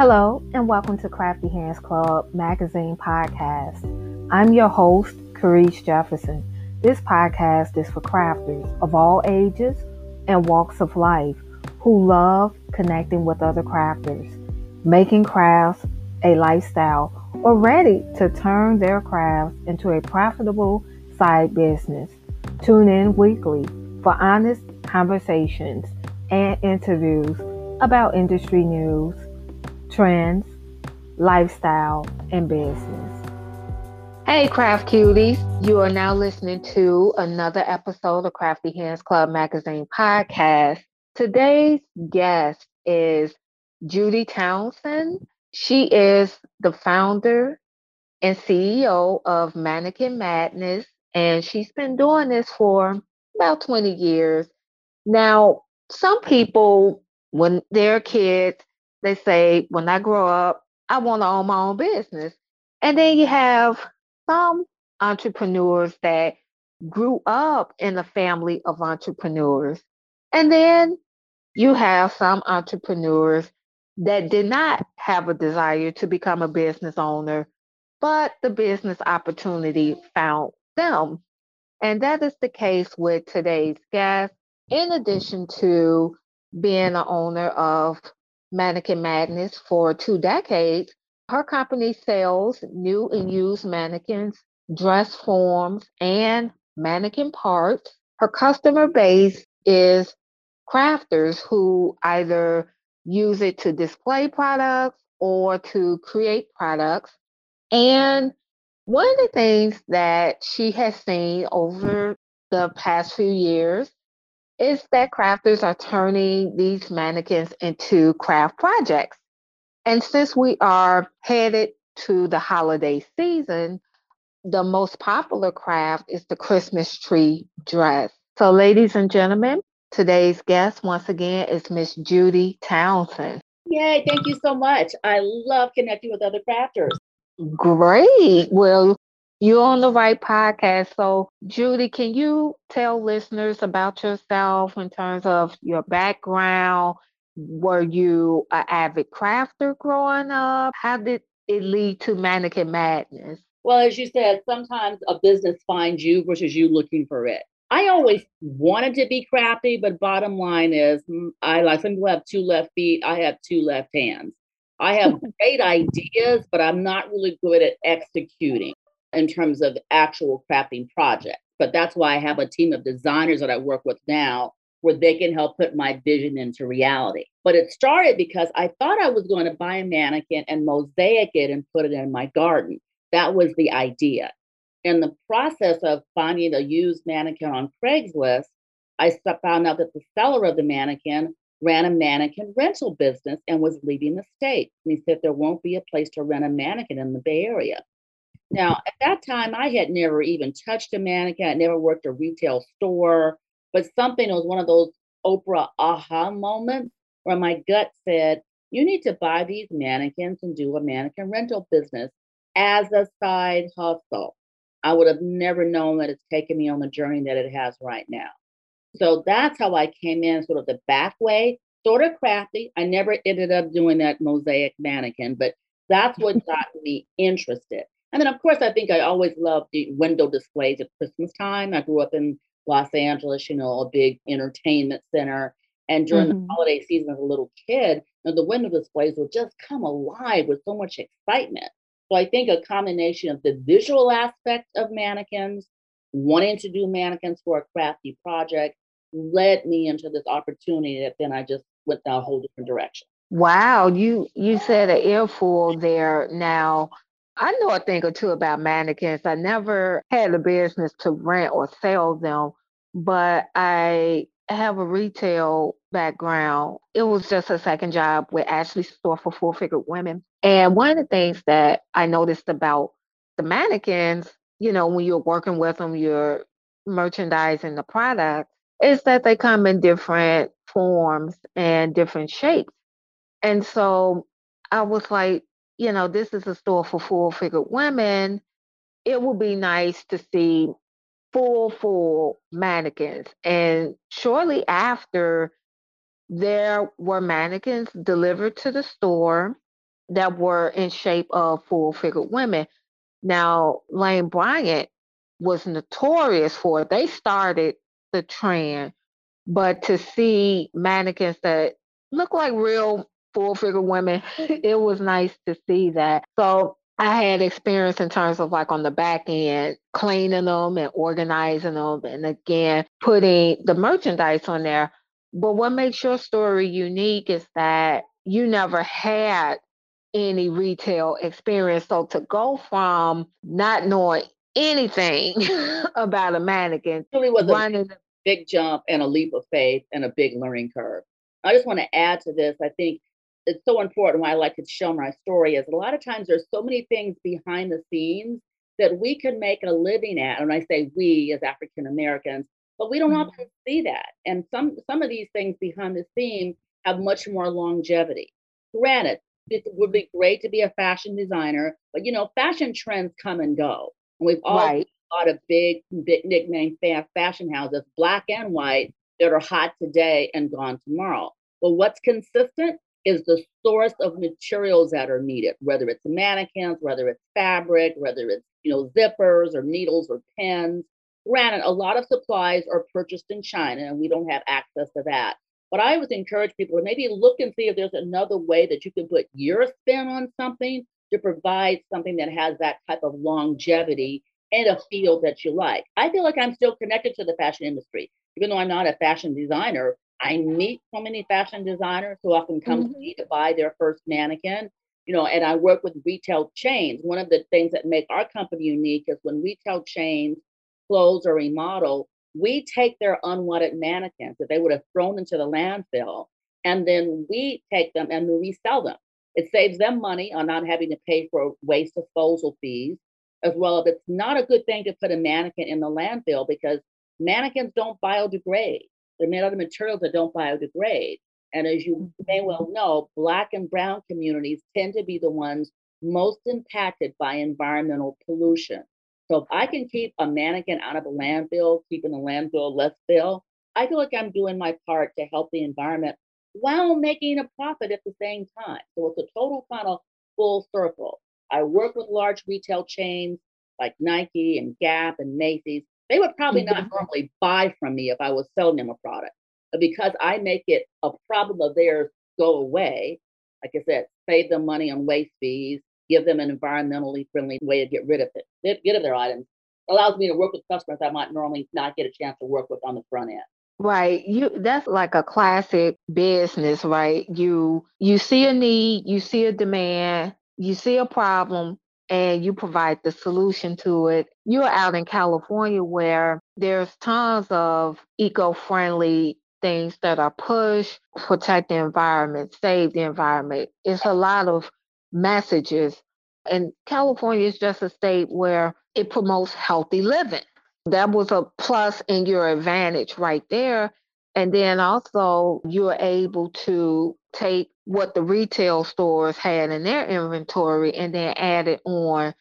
Hello, and welcome to Crafty Hands Club Magazine Podcast. I'm your host, Carice Jefferson. This podcast is for crafters of all ages and walks of life who love connecting with other crafters, making crafts a lifestyle, or ready to turn their crafts into a profitable side business. Tune in weekly for honest conversations and interviews about industry news trends, lifestyle, and business. Hey, craft cuties. You are now listening to another episode of Crafty Hands Club Magazine podcast. Today's guest is Judy Townsend. She is the founder and CEO of Mannequin Madness, and she's been doing this for about 20 years. Now, some people, when they're kids, they say, when I grow up, I want to own my own business. And then you have some entrepreneurs that grew up in a family of entrepreneurs. And then you have some entrepreneurs that did not have a desire to become a business owner, but the business opportunity found them. And that is the case with today's guest. In addition to being an owner of Mannequin Madness for two decades. Her company sells new and used mannequins, dress forms, and mannequin parts. Her customer base is crafters who either use it to display products or to create products. And one of the things that she has seen over the past few years is that crafters are turning these mannequins into craft projects. And since we are headed to the holiday season, the most popular craft is the Christmas tree dress. So, ladies and gentlemen, today's guest once again is Miss Judy Townsend. Yay, thank you so much. I love connecting with other crafters. Great. Well, you're on the right podcast. So, Judy, can you tell listeners about yourself in terms of your background? Were you an avid crafter growing up? How did it lead to Mannequin Madness? Well, as you said, sometimes a business finds you versus you looking for it. I always wanted to be crafty, but bottom line is, mm, I like some people have two left feet. I have two left hands. I have great ideas, but I'm not really good at executing in terms of actual crafting projects. But that's why I have a team of designers that I work with now where they can help put my vision into reality. But it started because I thought I was going to buy a mannequin and mosaic it and put it in my garden. That was the idea. In the process of finding a used mannequin on Craigslist, I found out that the seller of the mannequin ran a mannequin rental business and was leaving the state. And he said there won't be a place to rent a mannequin in the Bay Area. Now, at that time, I had never even touched a mannequin. I never worked a retail store, but something was one of those Oprah aha moments where my gut said, you need to buy these mannequins and do a mannequin rental business as a side hustle. I would have never known that it's taken me on the journey that it has right now. So that's how I came in, sort of the back way, sort of crafty. I never ended up doing that mosaic mannequin, but that's what got me interested. And then, of course, I think I always loved the window displays at Christmas time. I grew up in Los Angeles, you know, a big entertainment center. And during mm-hmm. the holiday season as a little kid, you know, the window displays would just come alive with so much excitement. So I think a combination of the visual aspect of mannequins, wanting to do mannequins for a crafty project, led me into this opportunity that then I just went down a whole different direction. Wow, you you said an earful there. Now I know a thing or two about mannequins. I never had a business to rent or sell them, but I have a retail background. It was just a second job with Ashley Stewart for full figured women. And one of the things that I noticed about the mannequins, you know, when you're working with them, you're merchandising the product, is that they come in different forms and different shapes. And so I was like, you know, this is a store for full figured women. It would be nice to see full, full mannequins. And shortly after, there were mannequins delivered to the store. that were in shape of full figured women. Now, Lane Bryant was notorious for it. They started the trend, but to see mannequins that look like real full figure women, it was nice to see that. So I had experience in terms of like on the back end, cleaning them and organizing them, and again, putting the merchandise on there. But what makes your story unique is that you never had any retail experience. So to go from not knowing anything about a mannequin, really was a big jump and a leap of faith and a big learning curve. I just want to add to this. I think it's so important why I like to share my story is a lot of times there's so many things behind the scenes that we can make a living at. And I say we as African Americans, but we don't mm-hmm. often see that. And some some of these things behind the scenes have much more longevity. Granted, it would be great to be a fashion designer, but you know, fashion trends come and go. And we've all right. a lot of big, big nickname fashion houses, black and white, that are hot today and gone tomorrow. But what's consistent is the source of materials that are needed, whether it's mannequins, whether it's fabric, whether it's you know zippers or needles or pins. Granted, a lot of supplies are purchased in China, and we don't have access to that. But I would encourage people to maybe look and see if there's another way that you can put your spin on something to provide something that has that type of longevity in a field that you like. I feel like I'm still connected to the fashion industry, even though I'm not a fashion designer. I meet so many fashion designers who often come mm-hmm. to me to buy their first mannequin. You know, and I work with retail chains. One of the things that make our company unique is when retail chains close or remodel, we take their unwanted mannequins that they would have thrown into the landfill, and then we take them and we resell them. It saves them money on not having to pay for waste disposal fees, as well as it's not a good thing to put a mannequin in the landfill because mannequins don't biodegrade. They're made out of materials that don't biodegrade. And as you may mm-hmm. well know, Black and Brown communities tend to be the ones most impacted by environmental pollution. So if I can keep a mannequin out of a landfill, keeping the landfill less fill, I feel like I'm doing my part to help the environment while making a profit at the same time. So it's a total kind of full circle. I work with large retail chains like Nike and Gap and Macy's. They would probably mm-hmm. not normally buy from me if I was selling them a product. But because I make it a problem of theirs go away, like I said, save them money on waste fees, give them an environmentally friendly way to get rid of it, get rid of their items, allows me to work with customers I might normally not get a chance to work with on the front end. Right. You that's like a classic business, right? You you see a need, you see a demand, you see a problem and you provide the solution to it. You're out in California where there's tons of eco-friendly things that are pushed, protect the environment, save the environment. It's a lot of messages. And California is just a state where it promotes healthy living that was a plus in your advantage right there. And then also, you're able to take what the retail stores had in their inventory and then add it on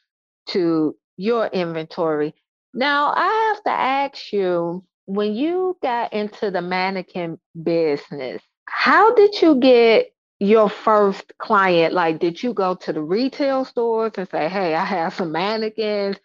to your inventory. Now, I have to ask you when you got into the mannequin business, how did you get your first client? Like, did you go to the retail stores and say, hey, I have some mannequins?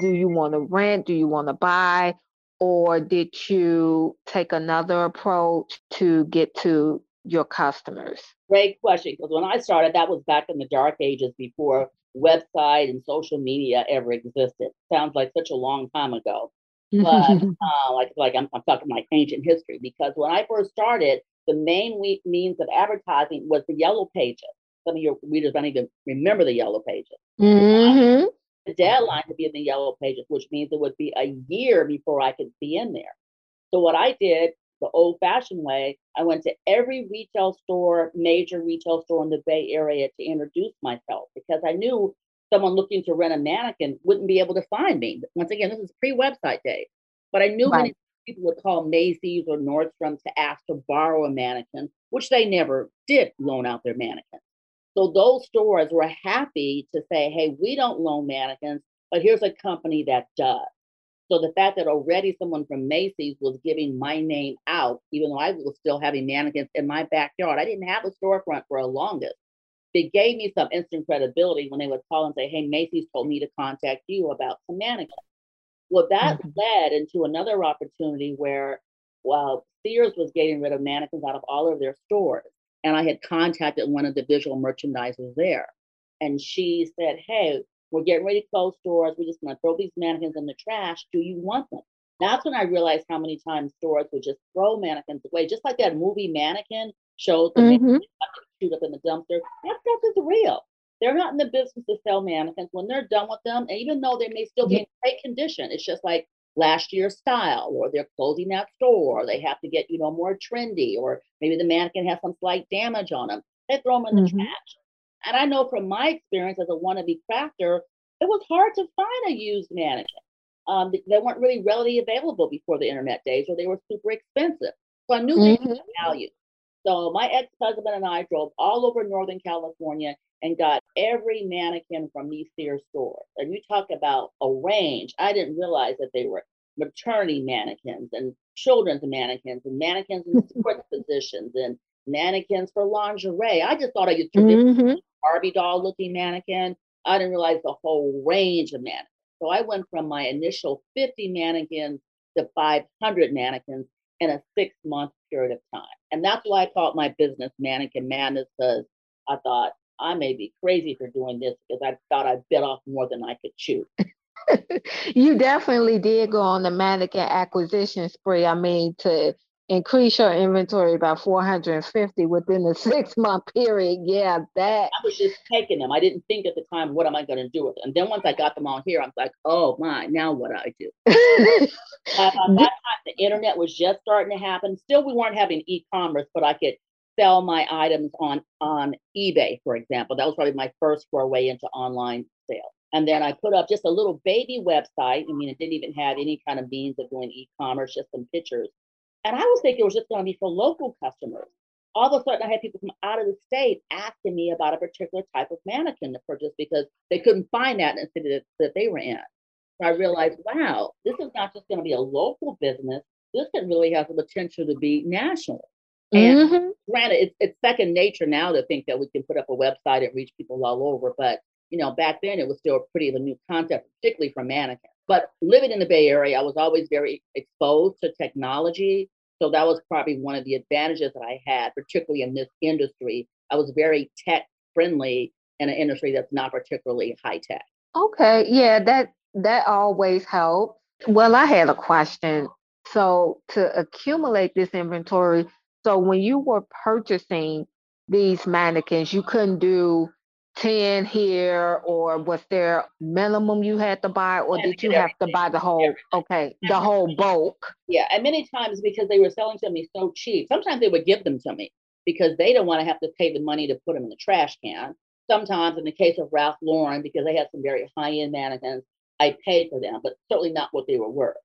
do you want to rent? Do you want to buy? Or did you take another approach to get to your customers? Great question. Because when I started, that was back in the dark ages before website and social media ever existed. Sounds like such a long time ago. But uh, like, like I'm, I'm talking like ancient history because when I first started, the main means of advertising was the yellow pages. Some of your readers don't even remember the yellow pages. Mm-hmm the deadline to be in the yellow pages, which means it would be a year before I could be in there. So what I did the old fashioned way, I went to every retail store, major retail store in the Bay Area to introduce myself because I knew someone looking to rent a mannequin wouldn't be able to find me. Once again, this is pre website day, but I knew right. many people would call Macy's or Nordstrom to ask to borrow a mannequin, which they never did loan out their mannequins. So those stores were happy to say, hey, we don't loan mannequins, but here's a company that does. So the fact that already someone from Macy's was giving my name out, even though I was still having mannequins in my backyard, I didn't have a storefront for a longest. they gave me some instant credibility when they would call and say, Hey, Macy's told me to contact you about some mannequins. Well, that mm-hmm. led into another opportunity where well, Sears was getting rid of mannequins out of all of their stores. And I had contacted one of the visual merchandisers there. And she said, Hey, we're getting ready to close stores. We're just going to throw these mannequins in the trash. Do you want them? That's when I realized how many times stores would just throw mannequins away, just like that movie Mannequin shows the mm-hmm. shoot up in the dumpster. That stuff is real. They're not in the business to sell mannequins. When they're done with them, and even though they may still be in great condition, it's just like last year's style, or they're closing that store, or they have to get, you know, more trendy, or maybe the mannequin has some slight damage on them. They throw them in the mm-hmm. trash. And I know from my experience as a wannabe crafter, it was hard to find a used mannequin. Um, they weren't really readily available before the internet days, or they were super expensive. So I knew mm-hmm. they had value. So my ex-husband and I drove all over Northern California and got every mannequin from these Sears stores. And you talk about a range. I didn't realize that they were maternity mannequins and children's mannequins and mannequins in sports positions and mannequins for lingerie. I just thought I used traditional mm-hmm. Barbie doll looking mannequin. I didn't realize the whole range of mannequins. So I went from my initial 50 mannequins to 500 mannequins in a six month period of time. And that's why I call it my business Mannequin Madness because I thought I may be crazy for doing this because I thought I bit off more than I could chew. you definitely did go on the mannequin acquisition spree. I mean, to increase your inventory by 450 within the six month period. Yeah, that. I was just taking them. I didn't think at the time, what am I going to do with them? And then once I got them all here, I was like, oh my, now what do I do? Uh, at that time, the internet was just starting to happen. Still, we weren't having e commerce, but I could sell my items on, on eBay, for example. That was probably my first foray into online sales. And then I put up just a little baby website. I mean, it didn't even have any kind of means of doing e commerce, just some pictures and I was thinking it was just going to be for local customers. All of a sudden, I had people from out of the state asking me about a particular type of mannequin to purchase because they couldn't find that in the city that, that they were in. So I realized, wow, this is not just going to be a local business. This can really have the potential to be national. And mm-hmm. granted, it's, it's second nature now to think that we can put up a website and reach people all over. But you know, back then it was still pretty of a new concept, particularly for mannequins. But living in the Bay Area, I was always very exposed to technology. So that was probably one of the advantages that I had, particularly in this industry. I was very tech friendly in an industry that's not particularly high tech. Okay, yeah, that that always helps. Well, I had a question. So to accumulate this inventory, so when you were purchasing these mannequins, you couldn't do 10 here or was there minimum you had to buy or did you have to buy the whole okay the whole bulk? Yeah and many times because they were selling to me so cheap sometimes they would give them to me because they don't want to have to pay the money to put them in the trash can. Sometimes in the case of ralph lauren because they had some very high-end mannequins i paid for them but certainly not what they were worth.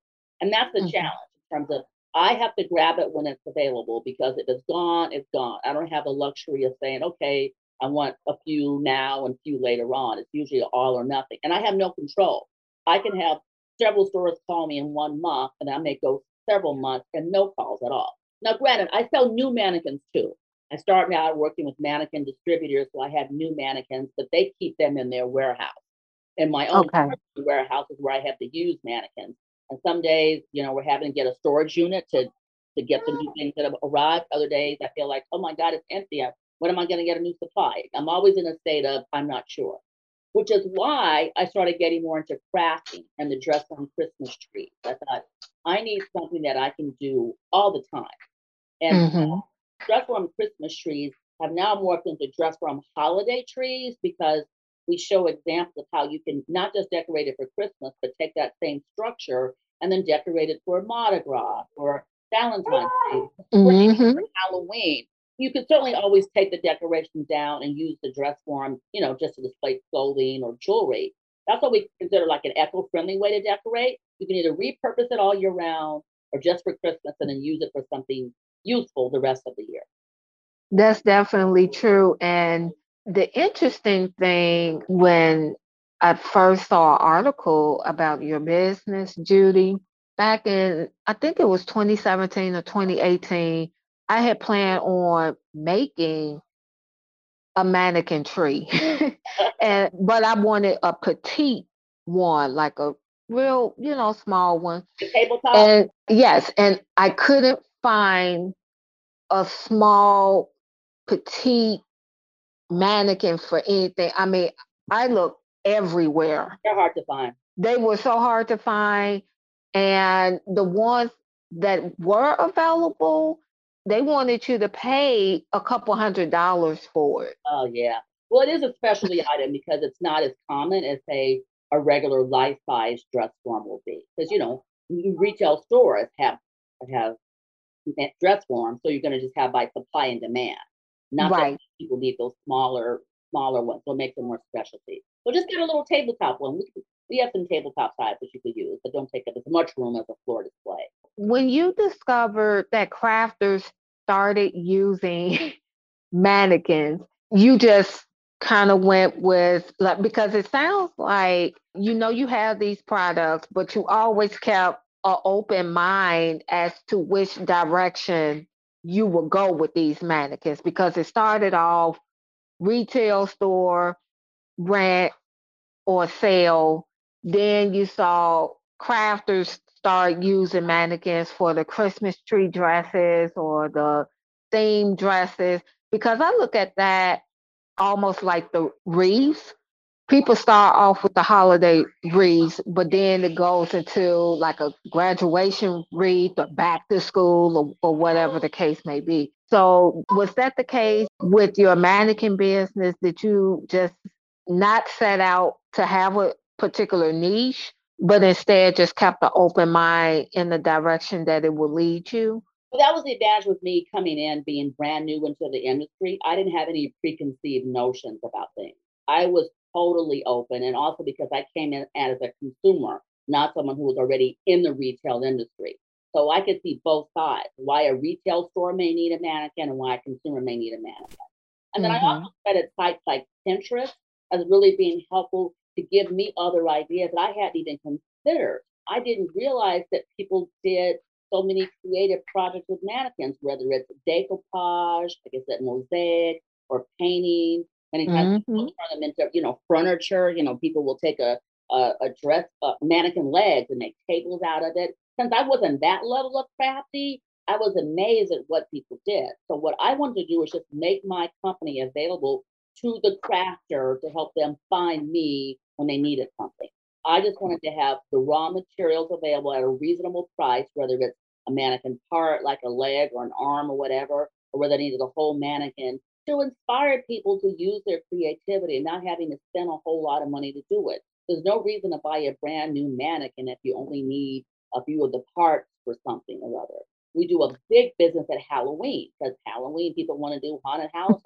And that's the mm-hmm. challenge in terms of I have to grab it when it's available because if it's gone, it's gone. I don't have the luxury of saying, okay, I want a few now and a few later on. It's usually all or nothing. And I have no control. I can have several stores call me in one month and I may go several months and no calls at all. Now, granted, I sell new mannequins too. I start out working with mannequin distributors, so I have new mannequins, but they keep them in their warehouse. In my own okay. warehouse is where I have to use mannequins. And some days, you know, we're having to get a storage unit to to get the new things that have arrived. Other days, I feel like, oh my God, it's empty. I when am I going to get a new supply? I'm always in a state of I'm not sure, which is why I started getting more into crafting and the dress on Christmas trees. I thought I need something that I can do all the time. And mm-hmm. dress on Christmas trees have now morphed into dress form holiday trees because we show examples of how you can not just decorate it for Christmas, but take that same structure and then decorate it for Mardi Gras or Valentine's Day, mm-hmm. Halloween you could certainly always take the decorations down and use the dress form, you know, just to display clothing or jewelry. That's what we consider like an eco-friendly way to decorate. You can either repurpose it all year round or just for Christmas and then use it for something useful the rest of the year. That's definitely true. And the interesting thing when I first saw an article about your business, Judy, back in I think it was 2017 or 2018, I had planned on making a mannequin tree. and but I wanted a petite one, like a real, you know, small one. The tabletop. And yes, and I couldn't find a small petite mannequin for anything. I mean, I looked everywhere. They're hard to find. They were so hard to find. And the ones that were available, they wanted you to pay a couple hundred dollars for it. Oh yeah. Well, it is a specialty item because it's not as common as say a regular life size dress form will be. Because you know, retail stores have have dress forms, so you're going to just have by supply and demand. Not right. that people need those smaller smaller ones, so it makes them more specialty. So just get a little tabletop one. We, we have some tabletop size that you could use, but don't take up as much room as a floor display. When you discovered that crafters started using mannequins, you just kind of went with like because it sounds like you know you have these products, but you always kept an open mind as to which direction you will go with these mannequins because it started off retail store, rent, or sale. Then you saw crafters start using mannequins for the Christmas tree dresses or the theme dresses because I look at that almost like the wreaths. People start off with the holiday wreaths, but then it goes into like a graduation wreath or back to school or, or whatever the case may be. So, was that the case with your mannequin business? Did you just not set out to have a particular niche, but instead just kept an open mind in the direction that it will lead you? Well, that was the advantage with me coming in, being brand new into the industry. I didn't have any preconceived notions about things. I was totally open, and also because I came in as a consumer, not someone who was already in the retail industry. So I could see both sides why a retail store may need a mannequin and why a consumer may need a mannequin. And then mm-hmm. I also at sites like Pinterest as really being helpful to give me other ideas that I hadn't even considered. I didn't realize that people did so many creative projects with mannequins, whether it's decoupage, like I said, mosaic, or painting. Many times mm-hmm. people turn them into, you know, furniture. You know, people will take a a, a dress, a mannequin legs, and make tables out of it. Since I wasn't that level of crafty, I was amazed at what people did. So what I wanted to do was just make my company available to the crafter to help them find me when they needed something. I just wanted to have the raw materials available at a reasonable price, whether it's a mannequin part like a leg or an arm or whatever, or whether they needed a whole mannequin to inspire people to use their creativity and not having to spend a whole lot of money to do it. There's no reason to buy a brand new mannequin if you only need a few of the parts for something or other. We do a big business at Halloween because Halloween people want to do haunted house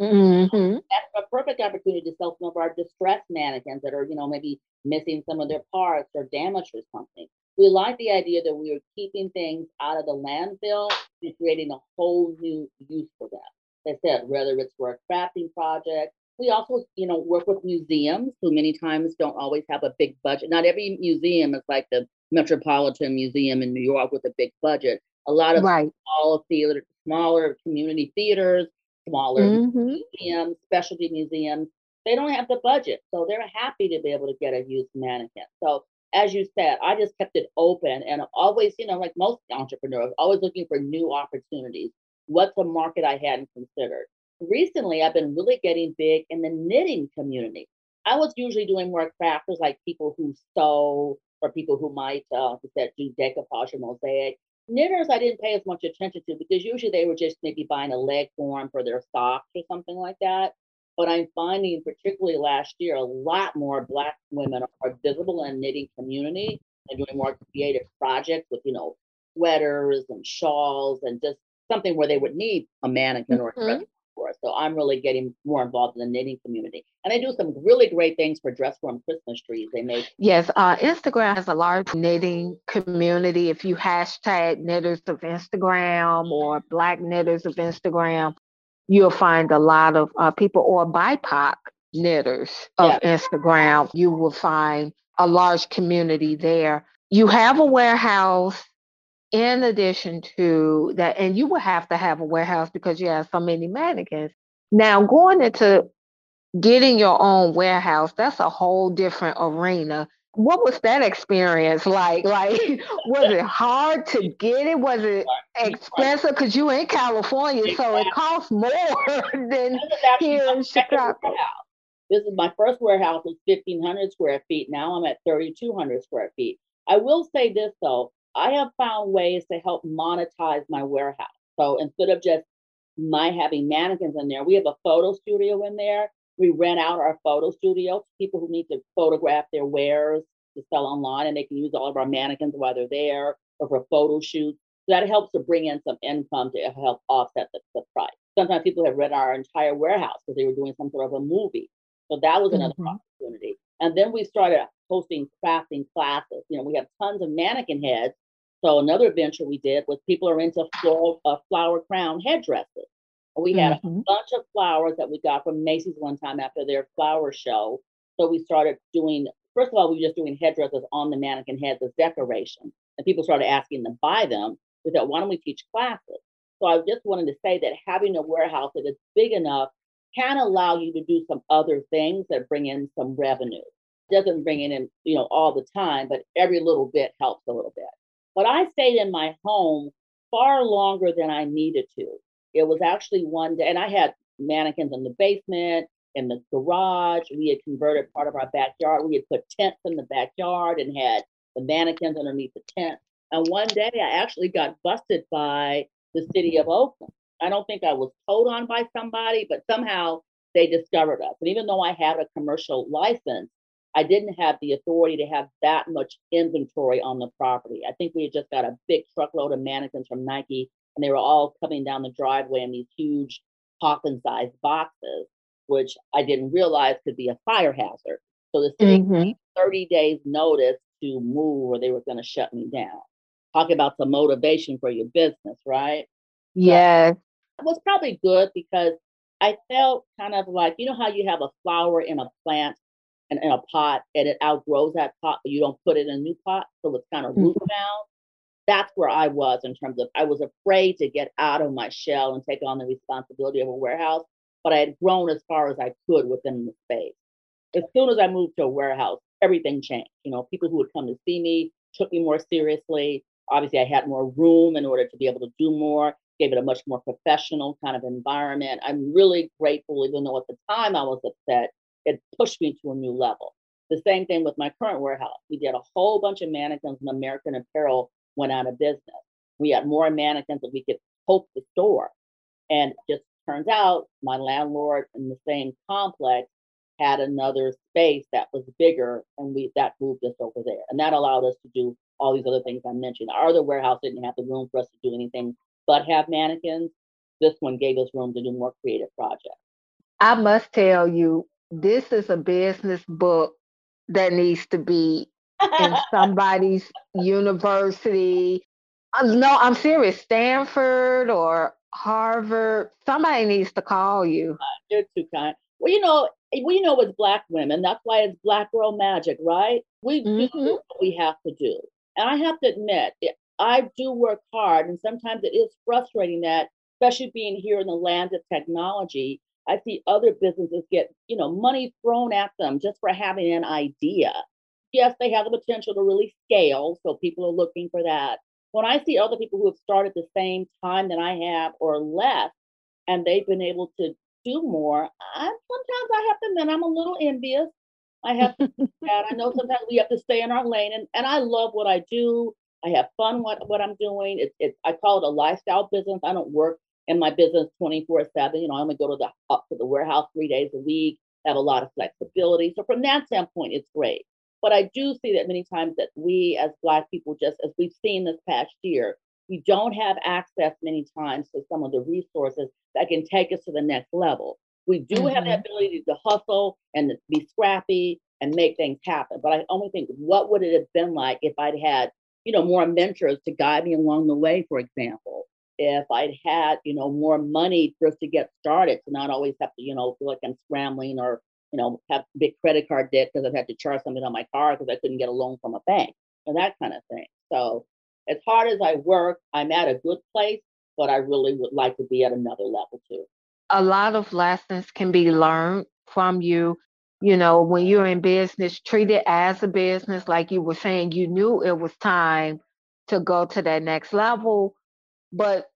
Mm-hmm. That's a perfect opportunity to sell some of our distressed mannequins that are, you know, maybe missing some of their parts or damaged or something. We like the idea that we are keeping things out of the landfill and creating a whole new use for them. I said, whether it's for a crafting project, we also, you know, work with museums who many times don't always have a big budget. Not every museum is like the Metropolitan Museum in New York with a big budget. A lot of right. small theater, smaller community theaters, smaller mm-hmm. museums, specialty museums, they don't have the budget. So they're happy to be able to get a used mannequin. So as you said, I just kept it open and always, you know, like most entrepreneurs, always looking for new opportunities. What's a market I hadn't considered? Recently, I've been really getting big in the knitting community. I was usually doing more crafters like people who sew or people who might, uh, said, do decoupage or mosaic. Knitters, I didn't pay as much attention to because usually they were just maybe buying a leg form for their socks or something like that. But I'm finding, particularly last year, a lot more Black women are visible in knitting community and doing more creative projects with, you know, sweaters and shawls and just something where they would need a mannequin mm-hmm. or a dress mm-hmm for. So I'm really getting more involved in the knitting community. And they do some really great things for dress form Christmas trees. They make Yes, uh, Instagram has a large knitting community. If you hashtag knitters of Instagram or black knitters of Instagram, you'll find a lot of uh, people or BIPOC knitters of yeah. Instagram. You will find a large community there. You have a warehouse in addition to that, and you will have to have a warehouse because you have so many mannequins. Now, going into getting your own warehouse, that's a whole different arena. What was that experience like? Like, was it hard to get it? Was it expensive? Because you in California, so it costs more than here in Chicago. This is my first warehouse was 1,500 square feet. Now I'm at 3,200 square feet. I will say this though, I have found ways to help monetize my warehouse. So instead of just my having mannequins in there, we have a photo studio in there. We rent out our photo studio to people who need to photograph their wares to sell online, and they can use all of our mannequins while they're there or for photo shoots. So that helps to bring in some income to help offset the, the price. Sometimes people have rented our entire warehouse because they were doing some sort of a movie. So that was another mm-hmm. opportunity. And then we started hosting crafting classes. You know, we have tons of mannequin heads. So another venture we did was people are into floral, uh, flower crown headdresses. We had mm-hmm. a bunch of flowers that we got from Macy's one time after their flower show. So we started doing, first of all, we were just doing headdresses on the mannequin heads as decoration. And people started asking to buy them. We thought, why don't we teach classes? So I just wanted to say that having a warehouse that is big enough can allow you to do some other things that bring in some revenue. Doesn't bring in, you know, all the time, but every little bit helps a little bit. But I stayed in my home far longer than I needed to. It was actually one day, and I had mannequins in the basement, in the garage. We had converted part of our backyard. We had put tents in the backyard and had the mannequins underneath the tent. And one day I actually got busted by the city of Oakland. I don't think I was told on by somebody, but somehow they discovered us. And even though I had a commercial license, I didn't have the authority to have that much inventory on the property. I think we had just got a big truckload of mannequins from Nike, and they were all coming down the driveway in these huge coffin sized boxes, which I didn't realize could be a fire hazard. So the city mm-hmm. 30 days notice to move or they were going to shut me down. Talk about the motivation for your business, right? Yes. it was probably good because I felt kind of like, you know how you have a flower in a plant and in a pot and it outgrows that pot, but you don't put it in a new pot. So it's kind of root mm-hmm. bound. That's where I was in terms of I was afraid to get out of my shell and take on the responsibility of a warehouse, but I had grown as far as I could within the space. As soon as I moved to a warehouse, everything changed. You know, people who would come to see me took me more seriously. Obviously, I had more room in order to be able to do more gave it a much more professional kind of environment. I'm really grateful, even though at the time I was upset, it pushed me to a new level. The same thing with my current warehouse. We did a whole bunch of mannequins and American Apparel went out of business. We had more mannequins that we could hope the store. And just turns out my landlord in the same complex had another space that was bigger and we that moved us over there. And that allowed us to do all these other things I mentioned. Our other warehouse didn't have the room for us to do anything but have mannequins. This one gave us room to do more creative projects. I must tell you, this is a business book that needs to be in somebody's university. Uh, no, I'm serious. Stanford or Harvard. Somebody needs to call you. Uh, you're too kind. Well, you know, we know it's black women. That's why it's black girl magic, right? We mm-hmm. do what we have to do. And I have to admit, I do work hard, and sometimes it is frustrating that, especially being here in the land of technology, I see other businesses get, you know, money thrown at them just for having an idea. Yes, they have the potential to really scale, so people are looking for that. When I see other people who have started the same time that I have or less, and they've been able to do more, I sometimes I have to admit I'm a little envious. I have to that. I know sometimes we have to stay in our lane, and, and I love what I do. I have fun what what I'm doing. It's it, I call it a lifestyle business. I don't work in my business 24 seven. You know, I only go to the up to the warehouse three days a week. Have a lot of flexibility. So from that standpoint, it's great. But I do see that many times that we as Black people, just as we've seen this past year, we don't have access many times to some of the resources that can take us to the next level. We do mm-hmm. have the ability to hustle and be scrappy and make things happen. But I only think, what would it have been like if I'd had you know, more mentors to guide me along the way, for example. If I'd had, you know, more money just to get started, to not always have to, you know, feel like I'm scrambling or, you know, have big credit card debt because I've had to charge something on my car because I couldn't get a loan from a bank and that kind of thing. So as hard as I work, I'm at a good place, but I really would like to be at another level too. a lot of lessons can be learned from you. You know, when you're in business, treat it as a business. Like you were saying, you knew it was time to go to that next level, but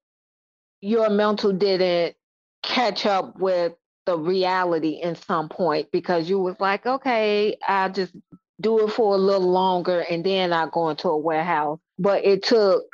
your mental didn't catch up with the reality in some point because you was like, okay, I'll just do it for a little longer and then I'll go into a warehouse. But it took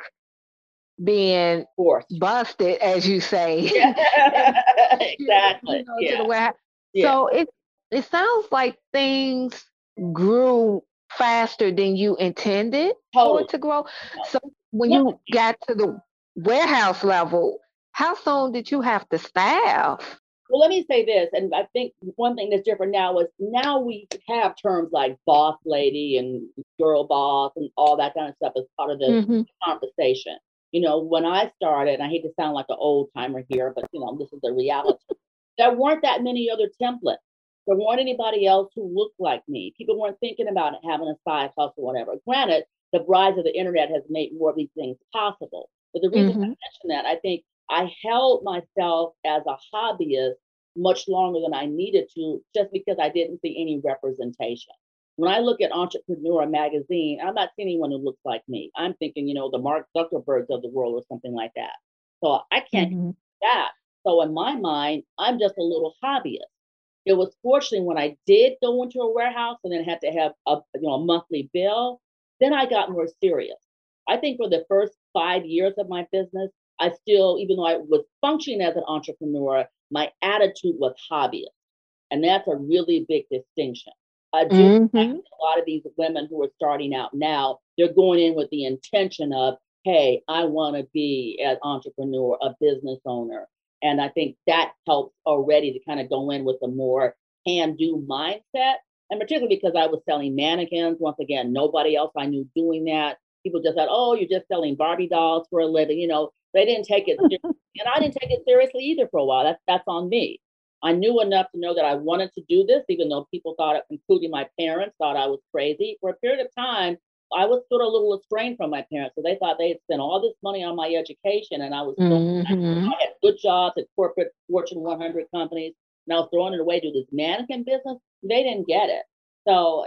being forced busted, as you say. exactly. you know, yeah. to the warehouse. Yeah. So it it sounds like things grew faster than you intended totally. for it to grow. So when you got to the warehouse level, how soon did you have to staff? Well, let me say this, and I think one thing that's different now is now we have terms like boss lady and girl boss and all that kind of stuff as part of the mm-hmm. conversation. You know, when I started, I hate to sound like an old timer here, but you know, this is the reality. there weren't that many other templates. There weren't anybody else who looked like me. People weren't thinking about having a side hustle or whatever. Granted, the rise of the internet has made more of these things possible. But the reason mm-hmm. I mention that, I think I held myself as a hobbyist much longer than I needed to just because I didn't see any representation. When I look at Entrepreneur magazine, I'm not seeing anyone who looks like me. I'm thinking, you know, the Mark Zuckerbergs of the world or something like that. So I can't mm-hmm. do that. So in my mind, I'm just a little hobbyist. It was fortunately when I did go into a warehouse and then had to have a you know a monthly bill, then I got more serious. I think for the first five years of my business, I still, even though I was functioning as an entrepreneur, my attitude was hobbyist. And that's a really big distinction. I do mm-hmm. a lot of these women who are starting out now, they're going in with the intention of, hey, I want to be an entrepreneur, a business owner. And I think that helps already to kind of go in with a more can do mindset. And particularly because I was selling mannequins. Once again, nobody else I knew doing that. People just thought, oh, you're just selling Barbie dolls for a living. You know, they didn't take it, and I didn't take it seriously either for a while. That's that's on me. I knew enough to know that I wanted to do this, even though people thought, including my parents, thought I was crazy. For a period of time, I was sort of a little estranged from my parents. So they thought they had spent all this money on my education, and I was mm-hmm. I had good jobs at corporate Fortune 100 companies, and I was throwing it away to this mannequin business. They didn't get it. So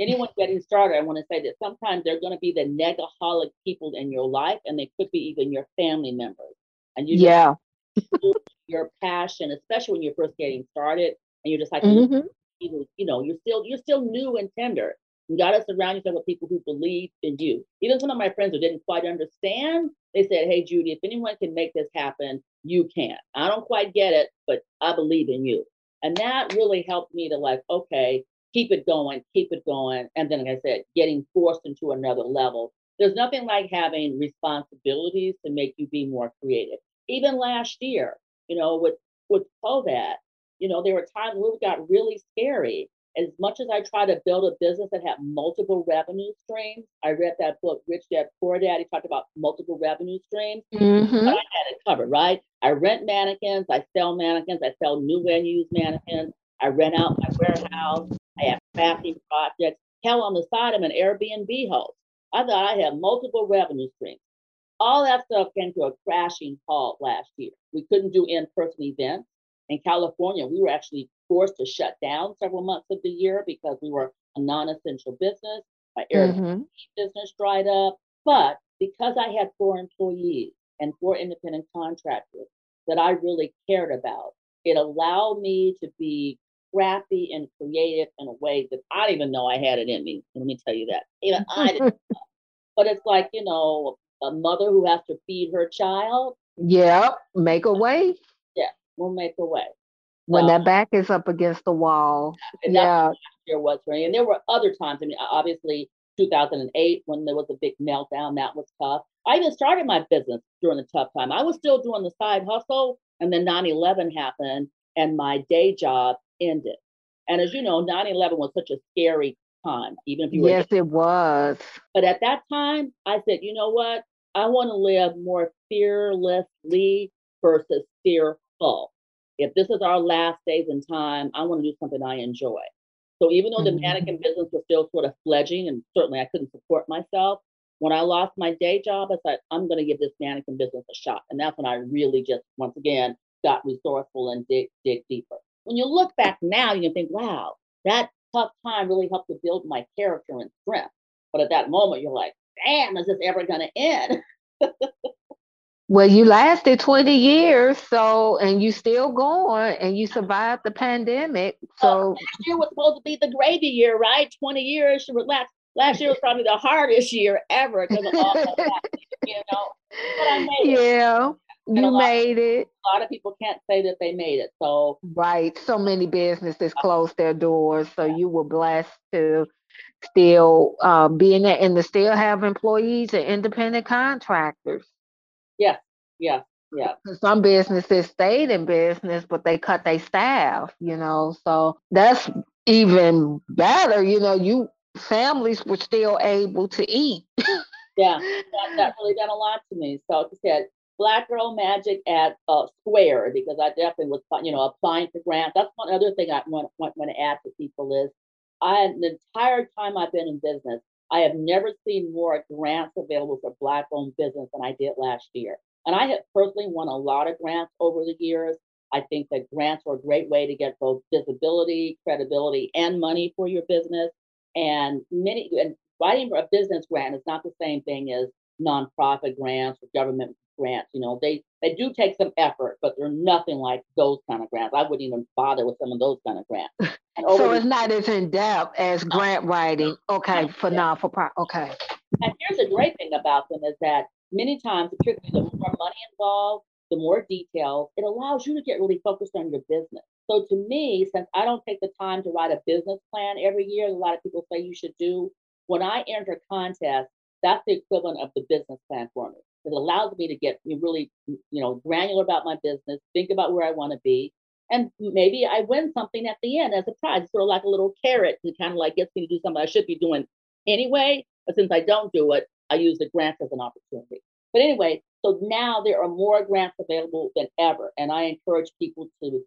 anyone getting started, I want to say that sometimes they're going to be the negaholic people in your life, and they could be even your family members. And you yeah, your passion, especially when you're first getting started, and you're just like, mm-hmm. you, you know, you're still you're still new and tender. You got to surround yourself with people who believe in you. Even some of my friends who didn't quite understand, they said, "Hey, Judy, if anyone can make this happen, you can. I don't quite get it, but I believe in you." And that really helped me to like, okay, keep it going, keep it going. And then, like I said, getting forced into another level. There's nothing like having responsibilities to make you be more creative. Even last year, you know, with with COVID, you know, there were times where it got really scary. As much as I try to build a business that had multiple revenue streams, I read that book, Rich Dad Poor Dad. He talked about multiple revenue streams. Mm-hmm. But I had it covered, right? I rent mannequins, I sell mannequins, I sell new and used mannequins, I rent out my warehouse, I have crafting projects. Hell, on the side, I'm an Airbnb host. I thought I had multiple revenue streams. All that stuff came to a crashing halt last year. We couldn't do in person events. In California, we were actually forced to shut down several months of the year because we were a non essential business. My Airbnb mm-hmm. business dried up. But because I had four employees and four independent contractors that I really cared about, it allowed me to be scrappy and creative in a way that I didn't even know I had it in me. Let me tell you that. Even I didn't. but it's like, you know, a mother who has to feed her child. Yeah, make a way. Yeah, we'll make a way. When um, that back is up against the wall. yeah. Year was for me. And there were other times. I mean, obviously 2008 when there was a big meltdown, that was tough. I even started my business during the tough time. I was still doing the side hustle, and then 9/11 happened, and my day job ended. And as you know, 9 11 was such a scary time, even if you were. Yes, it was. But at that time, I said, you know what? I want to live more fearlessly versus fearful. If this is our last days in time, I want to do something I enjoy. So even though the mm-hmm. mannequin business was still sort of fledging, and certainly I couldn't support myself, when I lost my day job, I said, I'm going to give this mannequin business a shot. And that's when I really just, once again, got resourceful and dig dig deeper. When you look back now, you can think, wow, that tough time really helped to build my character and strength. But at that moment, you're like, damn, is this ever going to end? well, you lasted 20 years, so, and you still going and you survived the pandemic. Oh, so, last year was supposed to be the gravy year, right? 20 years. Last, last year was probably the hardest year ever because of all that, you know. But I made yeah. It. You made it. A lot of people can't say that they made it. So right, so many businesses closed their doors. So you were blessed to still uh, be in there and to still have employees and independent contractors. Yes, yes, yeah. Some businesses stayed in business, but they cut their staff. You know, so that's even better. You know, you families were still able to eat. yeah, that, that really done a lot to me. So like I said, Black Girl Magic at uh, Square because I definitely was, you know, applying for grants. That's one other thing I want, want, want to add to people is I the entire time I've been in business, I have never seen more grants available for Black owned business than I did last year. And I have personally won a lot of grants over the years. I think that grants are a great way to get both visibility, credibility, and money for your business. And many and writing a business grant is not the same thing as nonprofit grants or government grants. You know, they they do take some effort, but they're nothing like those kind of grants. I wouldn't even bother with some of those kind of grants. so it's not as in depth as grant writing. Okay, for non for profit. Okay. And here's the great thing about them is that many times, particularly the more money involved, the more details, it allows you to get really focused on your business. So to me, since I don't take the time to write a business plan every year, a lot of people say you should do. When I enter a contest, that's the equivalent of the business plan for me. It allows me to get really, you know, granular about my business, think about where I want to be, and maybe I win something at the end as a prize, sort of like a little carrot to kind of like gets me to do something I should be doing anyway. But since I don't do it, I use the grants as an opportunity. But anyway, so now there are more grants available than ever, and I encourage people to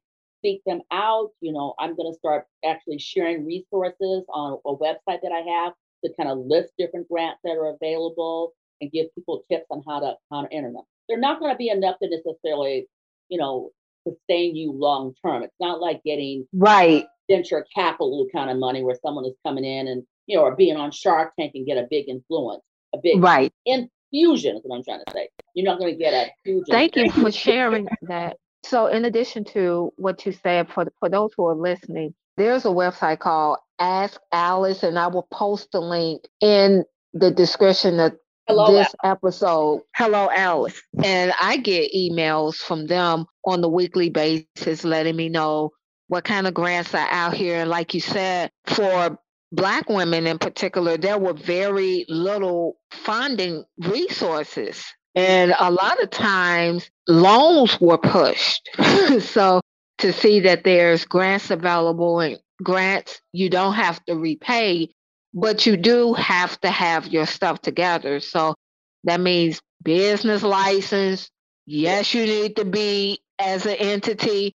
seek them out. You know, I'm going to start actually sharing resources on a website that I have to kind of list different grants that are available and give people tips on how to how to enter them. They're not going to be enough to necessarily, you know, sustain you long term. It's not like getting uh, right venture capital kind of money where someone is coming in and you know, or being on Shark Tank and get a big influence, a big right infusion is what I'm trying to say. You're not going to get a huge. Thank you for sharing that. So, in addition to what you said, for for those who are listening, there's a website called Ask Alice, and I will post the link in the description of Hello, this Alice. episode. Hello, Alice. And I get emails from them on the weekly basis letting me know what kind of grants are out here. And like you said, for Black women in particular, there were very little funding resources. And a lot of times loans were pushed. so to see that there's grants available and grants you don't have to repay but you do have to have your stuff together. So that means business license. Yes, you need to be as an entity.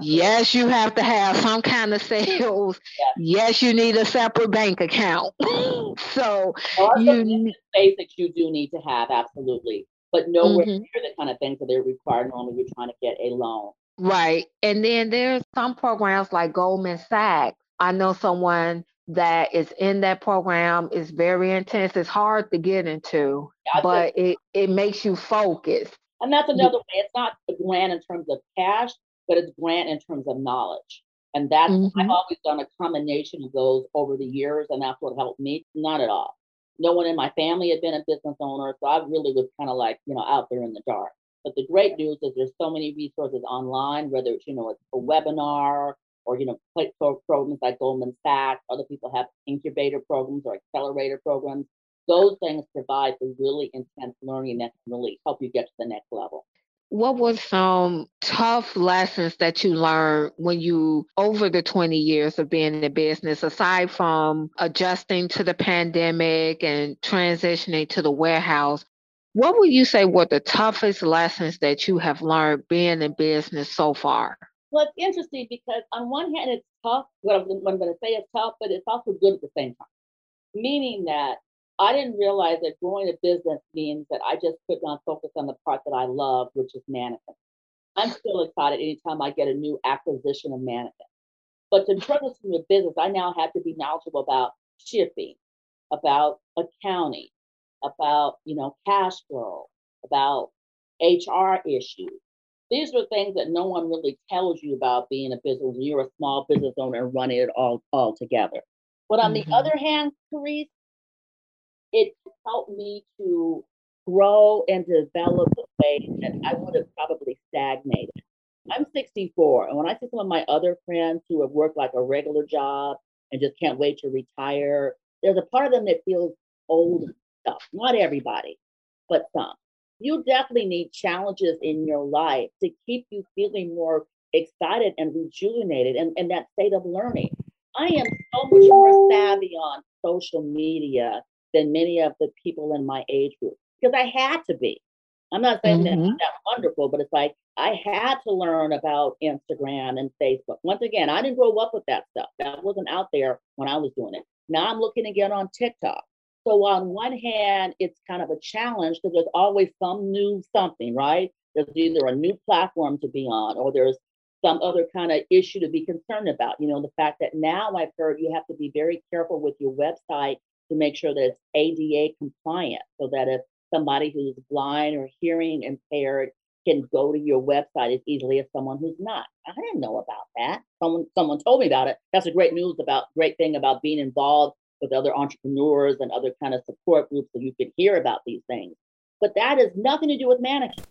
Yes, you have to have some kind of sales. Yes, you need a separate bank account. so you basics you do need to have absolutely, but nowhere mm-hmm. near the kind of things that they require normally. You're trying to get a loan, right? And then there's some programs like Goldman Sachs. I know someone that is in that program is very intense. It's hard to get into, yeah, but it, it makes you focus. And that's another way. It's not a grant in terms of cash, but it's grant in terms of knowledge. And that's mm-hmm. I've always done a combination of those over the years, and that's what helped me. Not at all. No one in my family had been a business owner, so I really was kind of like, you know, out there in the dark. But the great news is there's so many resources online, whether it's, you know, it's a webinar or you know programs like Goldman Sachs. Other people have incubator programs or accelerator programs. Those things provide the really intense learning that can really help you get to the next level. What were some tough lessons that you learned when you, over the 20 years of being in business, aside from adjusting to the pandemic and transitioning to the warehouse? What would you say were the toughest lessons that you have learned being in business so far? Well, it's interesting because on one hand, it's tough. What I'm, I'm going to say is tough, but it's also good at the same time. Meaning that I didn't realize that growing a business means that I just could not focus on the part that I love, which is mannequins. I'm still excited anytime I get a new acquisition of mannequins. But to turn this into business, I now have to be knowledgeable about shipping, about accounting, about you know cash flow, about HR issues. These are things that no one really tells you about being a business. You're a small business owner and running it all all together. But on mm-hmm. the other hand, Therese, it helped me to grow and develop in ways that I would have probably stagnated. I'm 64, and when I see some of my other friends who have worked like a regular job and just can't wait to retire, there's a part of them that feels old and stuff. Not everybody, but some. You definitely need challenges in your life to keep you feeling more excited and rejuvenated and, and that state of learning. I am so much more savvy on social media than many of the people in my age group because I had to be. I'm not saying mm-hmm. that that's wonderful, but it's like I had to learn about Instagram and Facebook. Once again, I didn't grow up with that stuff. That wasn't out there when I was doing it. Now I'm looking again on TikTok. So on one hand, it's kind of a challenge because there's always some new something, right? There's either a new platform to be on or there's some other kind of issue to be concerned about. You know, the fact that now I've heard you have to be very careful with your website to make sure that it's ADA compliant so that if somebody who's blind or hearing impaired can go to your website as easily as someone who's not. I didn't know about that. Someone someone told me about it. That's a great news about great thing about being involved with other entrepreneurs and other kind of support groups so you can hear about these things. But that has nothing to do with mannequins.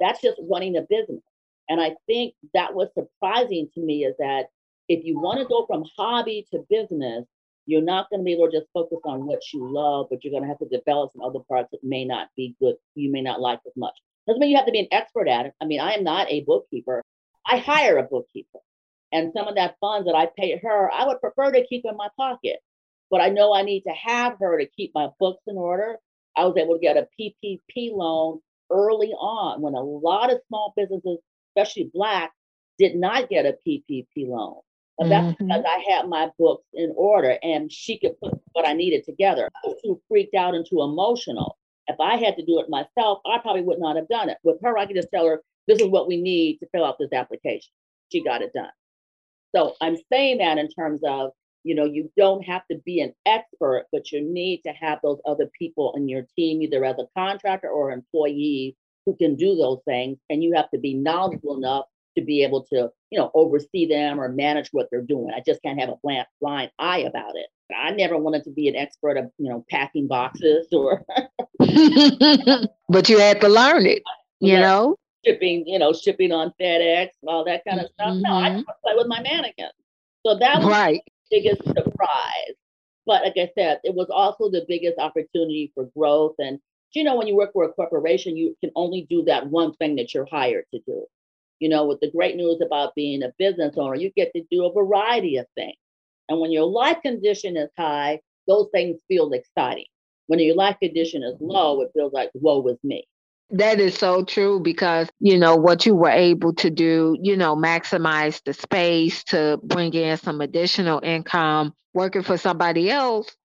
That's just running a business. And I think that was surprising to me is that if you want to go from hobby to business, you're not going to be able to just focus on what you love, but you're going to have to develop some other parts that may not be good, you may not like as much. Doesn't mean you have to be an expert at it. I mean, I am not a bookkeeper. I hire a bookkeeper. And some of that funds that I pay her, I would prefer to keep in my pocket. But I know I need to have her to keep my books in order. I was able to get a PPP loan early on when a lot of small businesses, especially Black, did not get a PPP loan. But that's mm-hmm. because I had my books in order and she could put what I needed together. I was too freaked out and too emotional. If I had to do it myself, I probably would not have done it. With her, I could just tell her, this is what we need to fill out this application. She got it done. So I'm saying that in terms of, you know, you don't have to be an expert, but you need to have those other people in your team, either as a contractor or employee, who can do those things. And you have to be knowledgeable enough to be able to, you know, oversee them or manage what they're doing. I just can't have a blind, blind eye about it. I never wanted to be an expert of, you know, packing boxes or. but you had to learn it, you yeah. know. Shipping, you know, shipping on FedEx, all that kind of stuff. Mm-hmm. No, I mm-hmm. play with my mannequins. So that was right. Biggest surprise. But like I said, it was also the biggest opportunity for growth. And you know, when you work for a corporation, you can only do that one thing that you're hired to do. You know, with the great news about being a business owner, you get to do a variety of things. And when your life condition is high, those things feel exciting. When your life condition is low, it feels like, woe is me. That is so true because, you know, what you were able to do, you know, maximize the space to bring in some additional income working for somebody else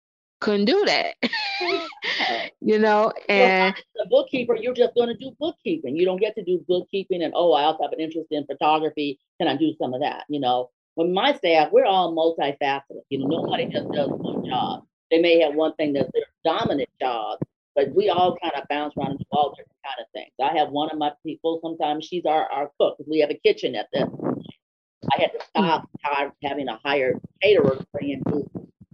couldn't do that. you know, and the bookkeeper, you're just going to do bookkeeping. You don't get to do bookkeeping and oh, I also have an interest in photography. Can I do some of that? You know, when my staff, we're all multifaceted. You know, nobody just does one job. They may have one thing that's their dominant job, but we all kind of bounce around and do all different kind of things. I have one of my people. Sometimes she's our our cook. We have a kitchen at the. I had to hmm. stop having a hired caterer bring in food.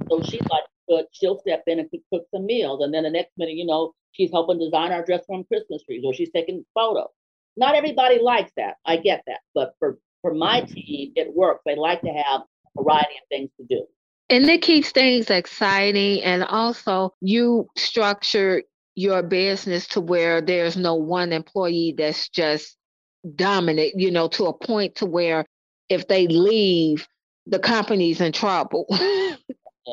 So she's like cook, she'll step in and cook some meals. And then the next minute, you know, she's helping design our dress form Christmas trees or she's taking photos. Not everybody likes that. I get that. But for, for my hmm. team, it works. They like to have a variety of things to do. And it keeps things exciting. And also, you structure your business to where there's no one employee that's just dominant, you know, to a point to where if they leave, the company's in trouble.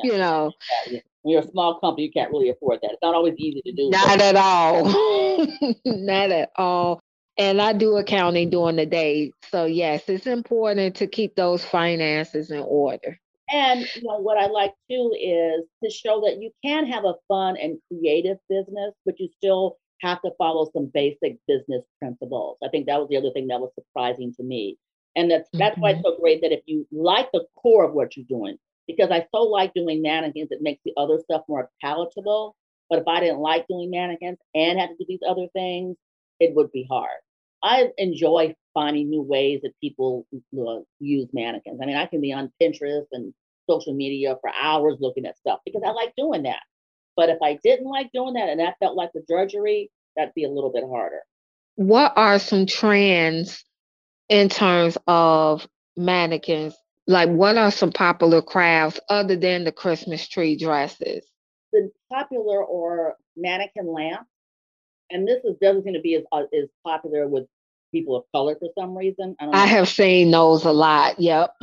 Yeah. You know, yeah, you're a small company, you can't really afford that. It's not always easy to do. Not at all. not at all. And I do accounting during the day. So yes, it's important to keep those finances in order. And you know what I like too is to show that you can have a fun and creative business, but you still have to follow some basic business principles. I think that was the other thing that was surprising to me. And that's that's mm-hmm. why it's mm-hmm. so great that if you like the core of what you're doing, because I so like doing mannequins, it makes the other stuff more palatable. But if I didn't like doing mannequins and had to do these other things, it would be hard. I enjoy finding new ways that people uh, use mannequins. I mean, I can be on Pinterest and social media for hours looking at stuff because I like doing that. But if I didn't like doing that and that felt like a drudgery, that'd be a little bit harder. What are some trends in terms of mannequins? Like, what are some popular crafts other than the Christmas tree dresses? The popular or mannequin lamps, and this is doesn't seem to be as uh, as popular with people of color for some reason. I, I have seen those a lot. Yep.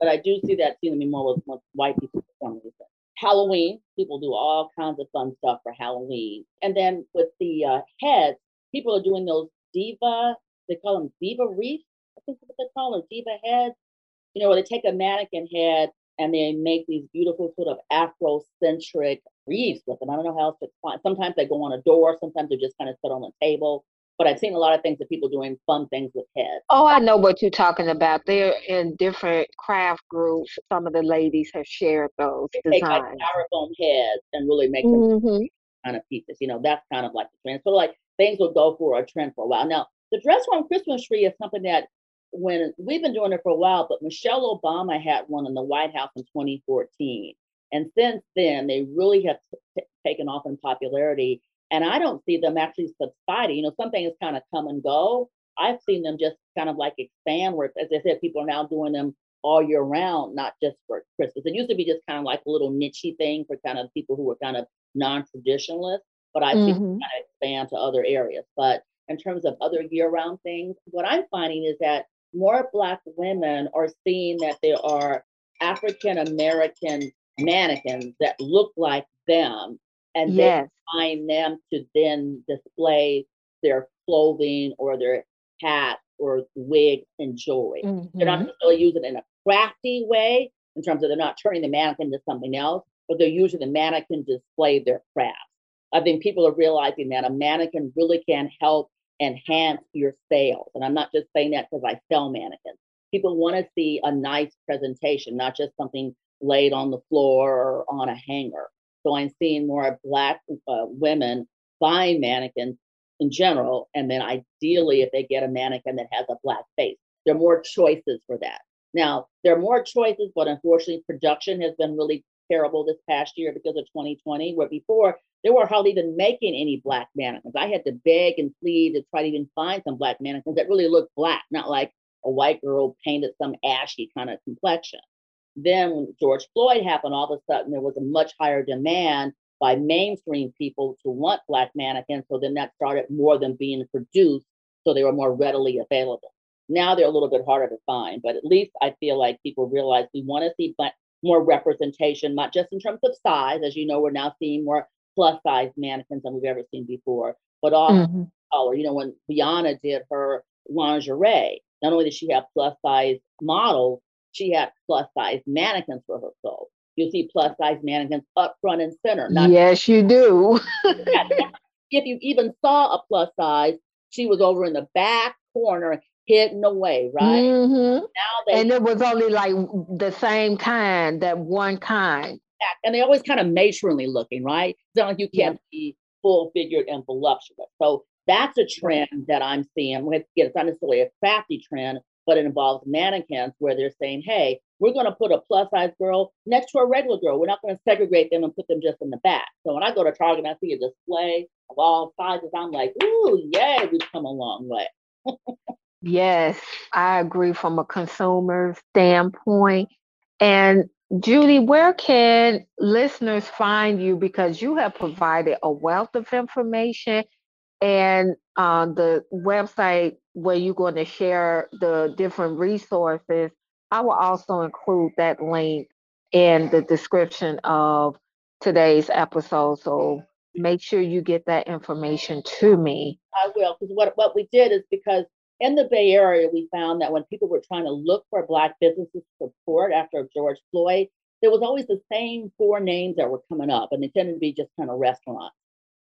But I do see that seem to be more with, with white people for some reason. Halloween, people do all kinds of fun stuff for Halloween. And then with the uh, heads, people are doing those diva, they call them diva wreaths. I think that's what they call them, diva heads. You know, where they take a mannequin head and they make these beautiful sort of Afrocentric wreaths with them. I don't know how else to explain. Sometimes they go on a door, sometimes they're just kind of sit on the table but I've seen a lot of things of people doing fun things with heads. Oh, I know what you're talking about. They're in different craft groups. Some of the ladies have shared those they designs. Take like styrofoam heads and really make them mm-hmm. kind of pieces. You know, that's kind of like the trend. So like things will go for a trend for a while. Now, the dress form Christmas tree is something that when we've been doing it for a while, but Michelle Obama had one in the White House in 2014. And since then, they really have t- taken off in popularity. And I don't see them actually subsiding. You know, some things kind of come and go. I've seen them just kind of like expand where, as I said, people are now doing them all year round, not just for Christmas. It used to be just kind of like a little nichey thing for kind of people who were kind of non-traditionalists, but I've mm-hmm. kind of expand to other areas. But in terms of other year-round things, what I'm finding is that more Black women are seeing that there are African American mannequins that look like them and yes. they find them to then display their clothing or their hat or wig and jewelry. Mm-hmm. They're not mm-hmm. necessarily using it in a crafty way in terms of they're not turning the mannequin into something else, but they're using the mannequin to display their craft. I think people are realizing that a mannequin really can help enhance your sales. And I'm not just saying that because I sell mannequins. People want to see a nice presentation, not just something laid on the floor or on a hanger. So I'm seeing more Black uh, women buying mannequins in general. And then ideally, if they get a mannequin that has a Black face, there are more choices for that. Now, there are more choices, but unfortunately, production has been really terrible this past year because of 2020, where before they were hardly even making any black mannequins. I had to beg and plead to try to even find some black mannequins that really looked black, not like a white girl painted some ashy kind of complexion. Then when George Floyd happened, all of a sudden there was a much higher demand by mainstream people to want black mannequins. So then that started more than being produced, so they were more readily available. Now they're a little bit harder to find, but at least I feel like people realize we want to see more representation, not just in terms of size. As you know, we're now seeing more plus size mannequins than we've ever seen before, but also mm-hmm. color. You know, when Rihanna did her lingerie, not only did she have plus size models, she had plus size mannequins for her clothes. You'll see plus size mannequins up front and center. yes, you do. if you even saw a plus size, she was over in the back corner, hidden away, right? Mm-hmm. Now and it was only like the same kind, that one kind. And they always kind of matronly looking, right? Like you can't yeah. be full figured and voluptuous. So that's a trend that I'm seeing. It's not necessarily a crafty trend, but it involves mannequins where they're saying, hey, we're going to put a plus size girl next to a regular girl. We're not going to segregate them and put them just in the back. So when I go to Target and I see a display of all sizes, I'm like, ooh, yay, we've come a long way. yes, I agree from a consumer standpoint. And Judy, where can listeners find you? Because you have provided a wealth of information and uh, the website where you're going to share the different resources, I will also include that link in the description of today's episode. So make sure you get that information to me. I will, because what, what we did is because in the Bay Area, we found that when people were trying to look for Black businesses support after George Floyd, there was always the same four names that were coming up, and they tended to be just kind of restaurants.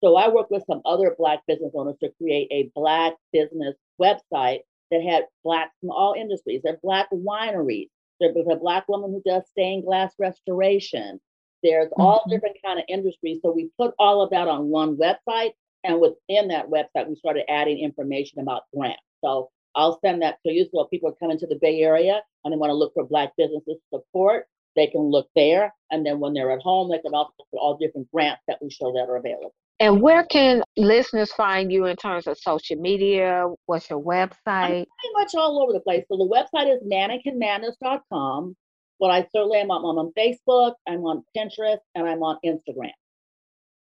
So I worked with some other Black business owners to create a Black business website that had Black from all industries. There are Black wineries. There's a Black woman who does stained glass restoration. There's all Mhm. different kind of industries. So we put all of that on one website. And within that website, we started adding information about grants. So I'll send that to you. So if people are coming to the Bay Area and they want to look for Black businesses support, they can look there. And then when they're at home, they can also look at all different grants that we show that are available. And where can listeners find you in terms of social media? What's your website? Pretty much all over the place. So the website is mannequinmadness.com. But I certainly am on, I'm on Facebook, I'm on Pinterest, and I'm on Instagram.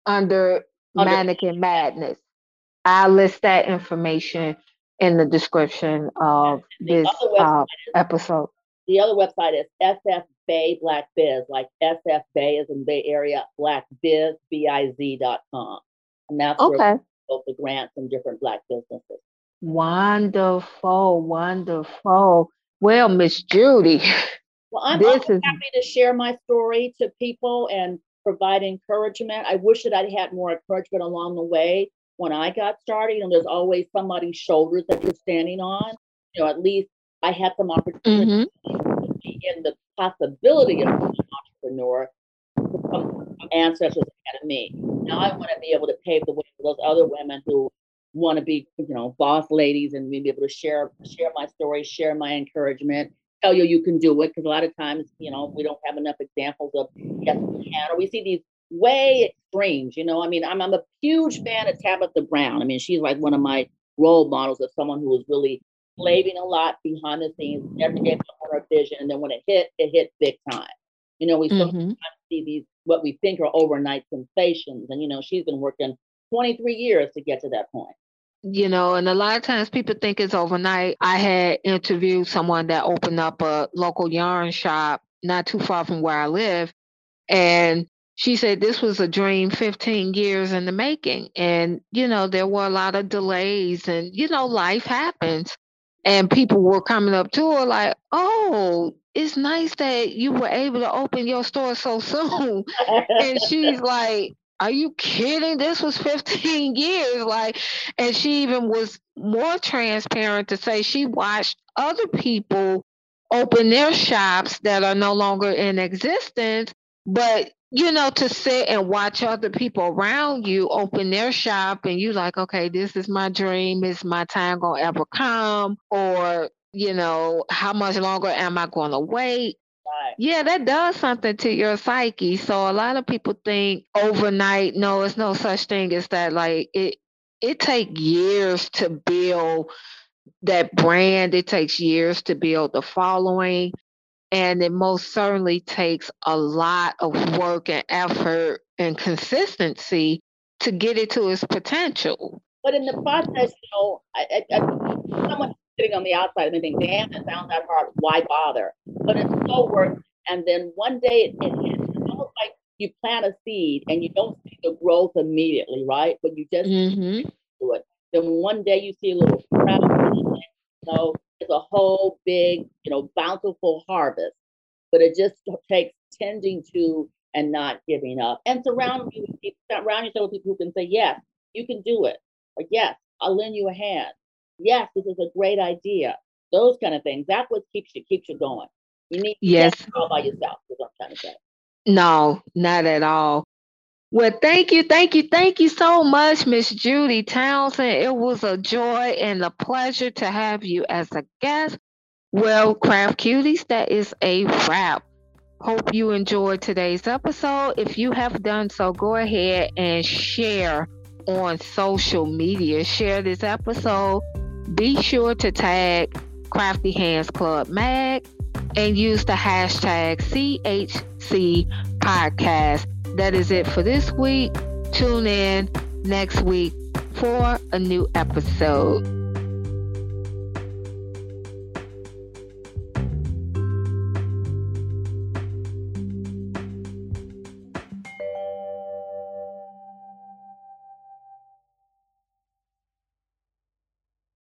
Under Under- Mannequin Madness. I'll list that information in the description of The this uh, episode. The other website is SF Bay Black Biz, like SF Bay is in Bay Area, Black Biz, B-I-Z dot com. And that's where Okay. both the grants and different Black businesses. Wonderful, wonderful. Well, Miss Judy, Well, I'm This is- happy to share my story to people and provide encouragement. I wish that I'd had more encouragement along the way when I got started. You know, there's always somebody's shoulders that you're standing on. You know, at least I had some opportunity Mhm. to be in the possibility of being an entrepreneur ancestors ahead of me. Now I want to be able to pave the way for those other women who want to be, you know, boss ladies and be able to share share my story, share my encouragement, tell you you can do it. Because a lot of times, you know, we don't have enough examples of yes, we can, or we see these way extremes. You know, I mean, I'm I'm a huge fan of Tabitha Brown. I mean, she's like one of my role models of someone who was really slaving a lot behind the scenes, never gave up on her vision, and then when it hit, it hit big time. You know, we sometimes Mhm. see these what we think are overnight sensations, and you know, she's been working 23 years to get to that point. You know, and a lot of times people think it's overnight. I had interviewed someone that opened up a local yarn shop not too far from where I live. And she said this was a dream 15 years in the making. And, you know, there were a lot of delays and, you know, life happens. And people were coming up to her like, oh, it's nice that you were able to open your store so soon. and she's like, Are you kidding? This was 15 years. Like, and she even was more transparent to say she watched other people open their shops that are no longer in existence. But, you know, to sit and watch other people around you open their shop and you like, okay, this is my dream. Is my time gonna ever come? Or, you know, how much longer am I gonna wait? Right. Yeah, that does something to your psyche. So a lot of people think overnight, no, it's no such thing as that. Like it it takes years to build that brand. It takes years to build the following. And it most certainly takes a lot of work and effort and consistency to get it to its potential. But in the process, you know, I, I, I, someone sitting on the outside and think, damn, it sounds that hard. Why bother? But it's so worth it. And then one day it, it hits. It's almost like you plant a seed and you don't see the growth immediately, right? But you just hmm do it. Then one day you see a little sprout, you know, it's a whole big, you know, bountiful harvest. But it just takes tending to and not giving up. And surround you surround yourself with people who can say, Yes, you can do it. Or yes, I'll lend you a hand. Yes, this is a great idea. Those kind of things. That's what keeps you keeps you going. You need Yes. all by yourself, is what I'm trying to say. No, not at all. Well, thank you, thank you, thank you so much, Miss Judy Townsend. It was a joy and a pleasure to have you as a guest. Well, Craft Cuties, that is a wrap. Hope you enjoyed today's episode. If you have done so, go ahead and share on social media. Share this episode. Be sure to tag Crafty Hands Club Mag and use the hashtag CHC Podcast. That is it for this week. Tune in next week for a new episode.